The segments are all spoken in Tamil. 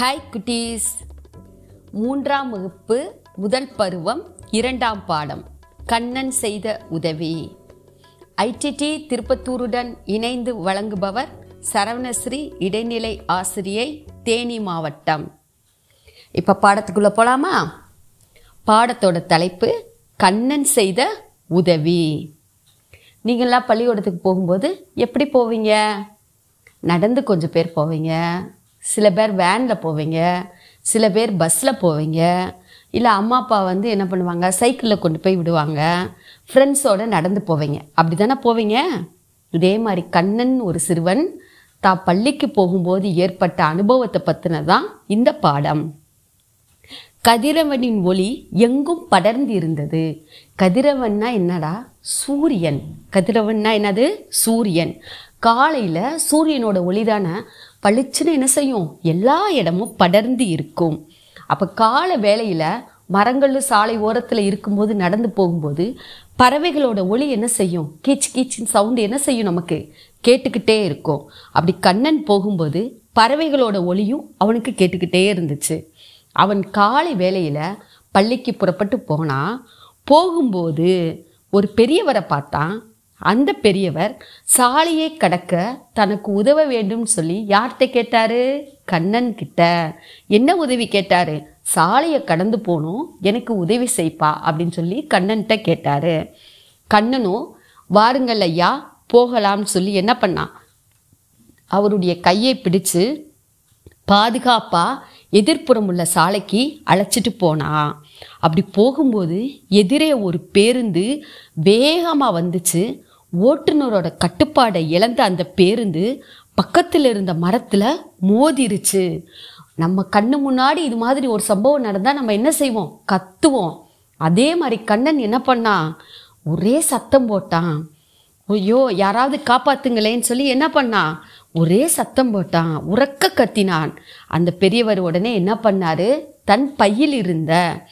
ஹாய் குட்டீஸ். மூன்றாம் வகுப்பு முதல் பருவம் இரண்டாம் பாடம் கண்ணன் செய்த உதவி. ஐடிடி திருப்பத்தூருடன் இணைந்து வழங்குபவர் சரவணஸ்ரீ இடைநிலை ஆசிரியை தேனி மாவட்டம். இப்போ பாடத்துக்குள்ளே போகலாமா பாடத்தோட தலைப்பு கண்ணன் செய்த உதவி. நீங்களாம் பள்ளிக்கூடத்துக்கு போகும்போது எப்படி போவீங்க? நடந்து கொஞ்சம் பேர் போவீங்க. சில பேர் வேனில் போவீங்க சில பேர் பஸ்ஸில் போவீங்க இல்லை அம்மா அப்பா வந்து என்ன பண்ணுவாங்க சைக்கிளில் கொண்டு போய் விடுவாங்க ஃப்ரெண்ட்ஸோடு நடந்து போவீங்க. அப்படி தானே போவீங்க? இதே மாதிரி கண்ணன் ஒரு சிறுவன் தான் பள்ளிக்கு போகும்போது ஏற்பட்ட அனுபவத்தை பற்றினதான் தான் இந்த பாடம். கதிரவனின் ஒளி எங்கும் படர்ந்து இருந்தது. கதிரவன்னா என்னடா? சூரியன். கதிரவன்னா என்னது? சூரியன். காலையில் சூரியனோட ஒளி தானே பளிச்சுன்னு என்ன செய்யும்? எல்லா இடமும் படர்ந்து இருக்கும். அப்போ காலை வேளையில் மரங்கள் சாலை ஓரத்தில் இருக்கும்போது நடந்து போகும்போது பறவைகளோட ஒளி என்ன செய்யும்? கீச் கீச்சின் சவுண்டு என்ன செய்யும் நமக்கு? கேட்டுக்கிட்டே இருக்கும். அப்படி கண்ணன் போகும்போது பறவைகளோட ஒளியும் அவனுக்கு கேட்டுக்கிட்டே இருந்துச்சு. அவன் காலை வேளையில் பள்ளிக்கு புறப்பட்டு போனான் போகும்போது ஒரு பெரியவரை பார்த்தான். அந்த பெரியவர் சாலையை கடக்க தனக்கு உதவ வேண்டும் சொல்லி யார்கிட்ட கேட்டாரு? கண்ணன் கிட்ட. என்ன உதவி கேட்டாரு? சாலையை கடந்து போகணும் எனக்கு உதவி செய்ப்பா அப்படின்னு சொல்லி கண்ணன்கிட்ட கேட்டாரு. கண்ணனும் வாருங்கள் ஐயா போகலாம்னு சொல்லி என்ன பண்ணான் அவருடைய கையை பிடிச்சு பாதுகாப்பாக எதிர்ப்புறம் உள்ள சாலைக்கு அழைச்சிட்டு போனா. அப்படி போகும்போது எதிரே ஒரு பேருந்து வேகமாக வந்துச்சு. ஓட்டுநரோட கட்டுப்பாடை இழந்த அந்த பேருந்து பக்கத்தில் இருந்த மரத்தில் மோதிருச்சு. நம்ம கண்ணு முன்னாடி இது மாதிரி ஒரு சம்பவம் நடந்தால் நம்ம என்ன செய்வோம்? கத்துவோம். அதே மாதிரி கண்ணன் என்ன பண்ணான் ஒரே சத்தம் போட்டான். ஐயோ யாராவது காப்பாத்துங்களேன்னு சொல்லி என்ன பண்ணான் ஒரே சத்தம் போட்டான். உறக்க கத்தினான். அந்த பெரியவர் உடனே என்ன பண்ணாரு? தன் பையில் இருந்த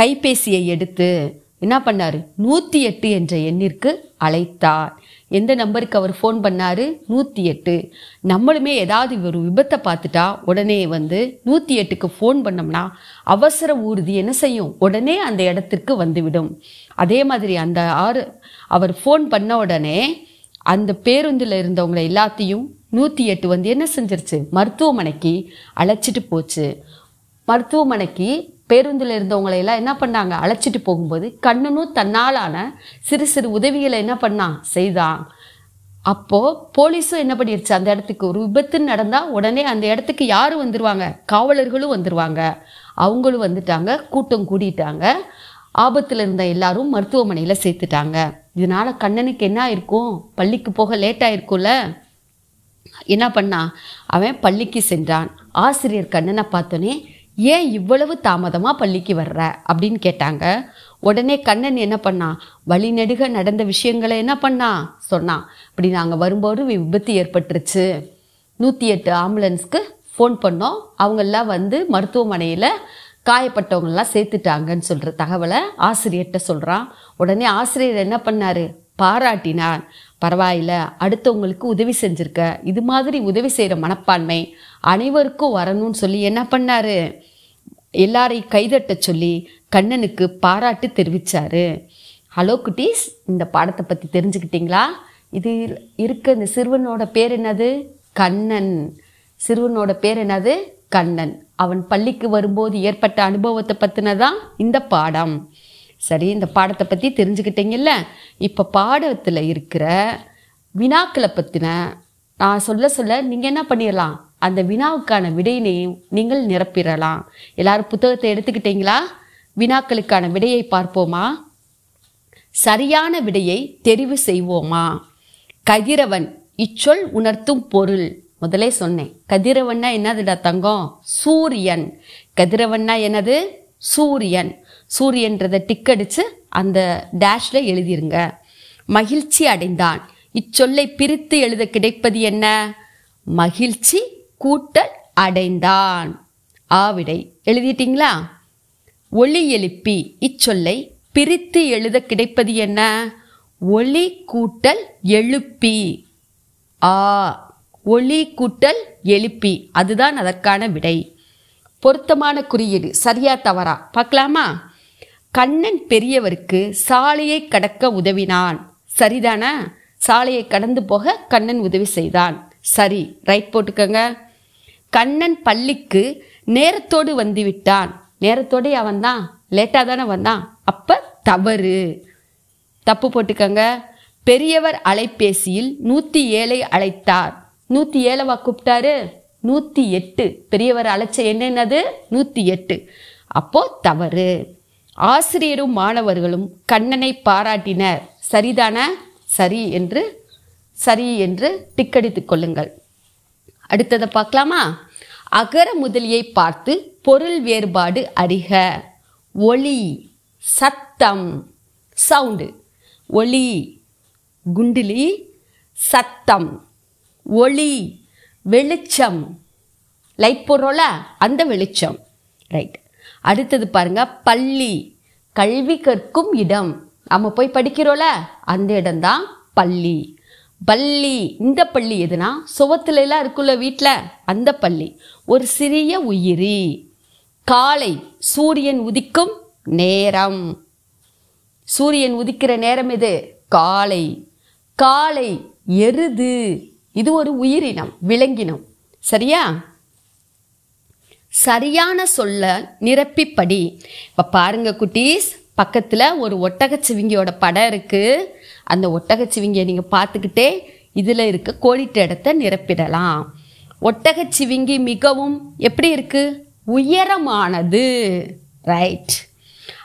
கைபேசியை எடுத்து என்ன பண்ணாரு? நூற்றி எட்டு என்ற எண்ணிற்கு அழைத்தார். எந்த நம்பருக்கு அவர் ஃபோன் பண்ணார்? நூற்றி எட்டு நம்மளுமே ஏதாவது ஒரு விபத்தை பார்த்துட்டா உடனே வந்து நூற்றி எட்டுக்கு ஃபோன் பண்ணோம்னா அவசர ஊர்தி என்ன செய்யும்? உடனே அந்த இடத்திற்கு வந்துவிடும். அதே மாதிரி அந்த ஆறு அவர் ஃபோன் பண்ண உடனே அந்த பேருந்தில் இருந்தவங்களை எல்லாத்தையும் நூற்றி எட்டு வந்து என்ன செஞ்சிருச்சு? மருத்துவமனைக்கு அழைச்சிட்டு போச்சு. மருத்துவமனைக்கு பேருந்தில் இருந்தவங்களை எல்லாம் என்ன பண்ணாங்க? அழைச்சிட்டு போகும்போது கண்ணனும் தன்னாலான சிறு சிறு உதவிகளை என்ன பண்ணான் செய்தான் அப்போது போலீஸும் என்ன பண்ணிருச்சு? அந்த இடத்துக்கு ஒரு விபத்து நடந்தால் உடனே அந்த இடத்துக்கு யார் வந்துருவாங்க? காவலர்களும் வந்துடுவாங்க அவங்களும் வந்துட்டாங்க. கூட்டம் கூடிட்டாங்க. ஆபத்தில் இருந்த எல்லாரும் மருத்துவமனையில் சேர்த்துட்டாங்க. இதனால் கண்ணனுக்கு என்ன ஆயிருக்கும்? பள்ளிக்கு போக லேட் ஆயிருக்கும்ல. என்ன பண்ணா? அவன் பள்ளிக்கு சென்றான். ஆசிரியர் கண்ணனை பார்த்தோன்னே ஏன் இவ்வளவு தாமதமாக பள்ளிக்கு வர்ற அப்படின்னு கேட்டாங்க. உடனே கண்ணன் என்ன பண்ணான் வழிநெடுக நடந்த விஷயங்களை என்ன பண்ணான் சொன்னான் இப்படி நாங்கள் வரும்போது விபத்து ஏற்பட்டுருச்சு. நூற்றி எட்டு ஆம்புலன்ஸ்க்கு ஃபோன் பண்ணோம். அவங்கெல்லாம் வந்து மருத்துவமனையில் காயப்பட்டவங்கெல்லாம் சேர்த்துட்டாங்கன்னு சொல்கிற தகவலை ஆசிரியர்கிட்ட சொல்கிறான் உடனே ஆசிரியர் என்ன பண்ணார்? பாராட்டினார். பரவாயில்ல அடுத்தவங்களுக்கு உதவி செஞ்சுருக்க. இது மாதிரி உதவி செய்கிற மனப்பான்மை அனைவருக்கும் வரணும்னு சொல்லி என்ன பண்ணார்? எல்லாரையும் கைதட்ட சொல்லி கண்ணனுக்கு பாராட்டு தெரிவித்தார் ஹலோ குட்டீஸ் இந்த பாடத்தை பற்றி தெரிஞ்சுக்கிட்டீங்களா? இது இருக்க இந்த சிறுவனோட பேர் என்னது? கண்ணன். சிறுவனோட பேர் என்னது? கண்ணன். அவன் பள்ளிக்கு வரும்போது ஏற்பட்ட அனுபவத்தை பற்றினதான் இந்த பாடம். சரி இந்த பாடத்தை பற்றி தெரிஞ்சுக்கிட்டீங்கல்ல? இப்போ பாடத்தில் இருக்கிற வினாக்களை பற்றின நான் சொல்ல சொல்ல நீங்கள் என்ன பண்ணிடலாம் அந்த வினாவுக்கான விடையினையும் நீங்கள் நிரப்பிடலாம் எல்லாரும் புத்தகத்தை எடுத்துக்கிட்டீங்களா? வினாக்களுக்கான விடையை பார்ப்போமா? சரியான விடையை தெரிவு செய்வோமா? கதிரவன் இச்சொல் உணர்த்தும் பொருள். முதலே சொன்னேன். கதிரவன்னா என்னதுடா தங்கம்? சூரியன். கதிரவன்னா என்னது? சூரியன். சூரியன்றதை டிக்கடிச்சு அந்த டேஷில் எழுதிருங்க. மகிழ்ச்சி அடைந்தான். இச்சொல்லை பிரித்து எழுத கிடைப்பது என்ன? மகிழ்ச்சி கூட்டல் அடைந்தான். ஆவிடை எழுதிட்டீங்களா? ஒளி எழுப்பி இச்சொல்லை பிரித்து எழுத கிடைப்பது என்ன? ஒளி கூட்டல் எழுப்பி. ஆ ஒளி கூட்டல் எழுப்பி. அதுதான் அதற்கான விடை. பொருத்தமான குறியீடு. சரியா தவறா? பார்க்கலாமா? கண்ணன் பெரியவருக்கு சாலையை கடக்க உதவினான். சரிதானா? சாலையை கடந்து போக கண்ணன் உதவி செய்தான். சரி ரைட் போட்டுக்கோங்க. கண்ணன் பள்ளிக்கு நேரத்தோடு வந்து விட்டான் நேரத்தோடே அவன் தான் லேட்டாக தானே வந்தான். அப்போ தவறு. தப்பு போட்டுக்கோங்க. பெரியவர் அலைபேசியில் நூற்றி ஏழை அழைத்தார். நூற்றி ஏழவா கூப்பிட்டாரு? நூற்றி எட்டு. பெரியவர் அழைச்ச என்னென்னது நூற்றி எட்டு. அப்போ தவறு. ஆசிரியரும் மாணவர்களும் கண்ணனை பாராட்டினர். சரிதானே? சரி என்று சரி என்று டிக்கடித்துக் கொள்ளுங்கள். அடுத்ததை பார்க்கலாமா? அகர முதலியை பார்த்து பொருள் வேறுபாடு அறிக. ஒளி சத்தம் சவுண்டு. ஒளி குண்டிலி சத்தம். ஒளி வெளிச்சம். லைட் போடுறோம்ல? அந்த வெளிச்சம். ரைட் அடுத்தது பாருங்க பள்ளி. கல்வி கற்கும் இடம். நம்ம போய் படிக்கிறோம்ல அந்த இடம்தான் பள்ளி. பள்ளி இந்த பள்ளி எதுனா சுவத்துல எல்லாம் இருக்குல்ல வீட்டில் அந்த பள்ளி. ஒரு சிறிய உயிரி. காலை சூரியன் உதிக்கும் நேரம். சூரியன் உதிக்கிற நேரம் எது? காலை. காலை எருது. இது ஒரு உயிரினம் விலங்கினம். சரியா? சரியான சொல்ல நிரப்பி படி இப்போ பாருங்க குட்டீஸ் பக்கத்தில் ஒரு ஒட்டகச்சிவிங்கியோட படம் இருக்குது அந்த ஒட்டகச்சிவிங்கியை நீங்கள் பார்த்துக்கிட்டே இதில் இருக்க கோடிட்ட இடத்த நிரப்பிடலாம். ஒட்டகச்சிவிங்கி மிகவும் எப்படி இருக்குது உயரமானது. ரைட்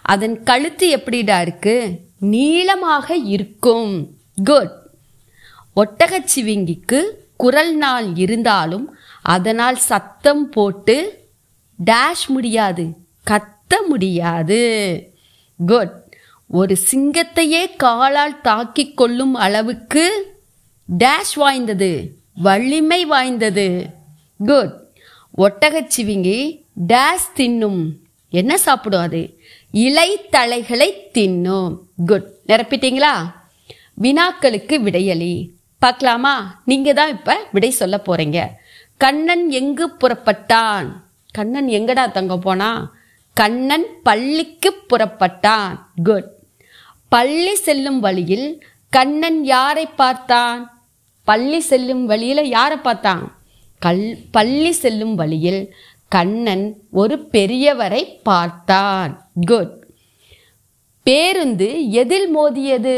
அதன் கழுத்து எப்படிடா இருக்கு? நீளமாக இருக்கும். குட் ஒட்டகச்சிவிங்கிக்கு குரல் நாள் இருந்தாலும் அதனால் சத்தம் போட்டு டேஷ் முடியாது. கத்த முடியாது. குட் ஒரு சிங்கத்தையே காலால் தாக்கிக் கொள்ளும் அளவுக்கு டேஷ் வாய்ந்தது. வலிமை வாய்ந்தது. குட் ஒட்டகச்சிவிங்கி டேஷ் தின்னும். என்ன சாப்பிடும் அது? இலை தலைகளை தின்னும். குட் நிரப்பிட்டீங்களா? வினாக்களுக்கு விடையளி பார்க்கலாமா? நீங்க தான் இப்ப விடை சொல்ல போறீங்க. கண்ணன் எங்கு புறப்பட்டான்? கண்ணன் எங்கடா தங்க போனா? கண்ணன் பள்ளிக்கு புறப்பட்டான். குட் பள்ளி செல்லும் வழியில் கண்ணன் யாரை பார்த்தான்? பள்ளி செல்லும் வழியில் யாரை பார்த்தான்? கல் பள்ளி செல்லும் வழியில் கண்ணன் ஒரு பெரியவரை பார்த்தான். குட் பேருந்து எதில் மோதியது?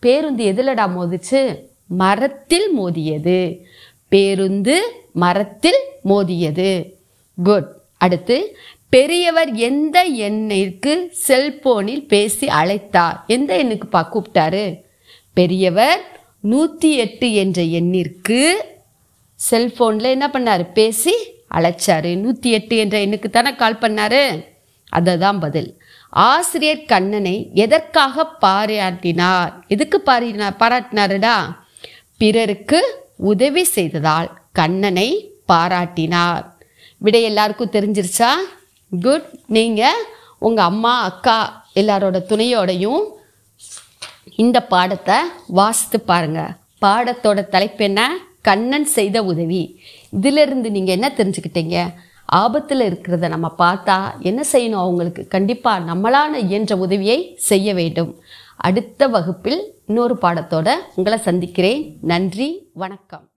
பேருந்து எதிலடா மோதிச்சு? மரத்தில் மோதியது. பேருந்து மரத்தில் மோதியது. குட் அடுத்து பெரியவர் எந்த எண்ணிற்கு செல்போனில் பேசி அழைத்தார்? எந்த எண்ணுக்கு பா கூப்பிட்டாரு? பெரியவர் நூற்றி எட்டு என்ற எண்ணிற்கு செல்ஃபோனில் என்ன பண்ணார்? பேசி அழைச்சாரு. நூற்றி எட்டு என்ற எண்ணுக்கு தானே கால் பண்ணார்? அதுதான் பதில். ஆசிரியர் கண்ணனை எதற்காக பாராட்டினார்? எதுக்கு பாரினா பாராட்டினாருடா? பிறருக்கு உதவி செய்ததால் கண்ணனை பாராட்டினார். விடை எல்லாருக்கும் தெரிஞ்சிருச்சா? குட் நீங்கள் உங்கள் அம்மா அக்கா எல்லாரோட துணையோடையும் இந்த பாடத்தை வாசித்து பாருங்கள் பாடத்தோட தலைப்பு என்ன? கண்ணன் செய்த உதவி. இதிலிருந்து நீங்கள் என்ன தெரிஞ்சுக்கிட்டீங்க? ஆபத்தில் இருக்கிறத நம்ம பார்த்தா என்ன செய்யணும் அவங்களுக்கு? கண்டிப்பாக நம்மளான இயன்ற உதவியை செய்ய வேண்டும். அடுத்த வகுப்பில் இன்னொரு பாடத்தோட உங்களை சந்திக்கிறேன். நன்றி வணக்கம்.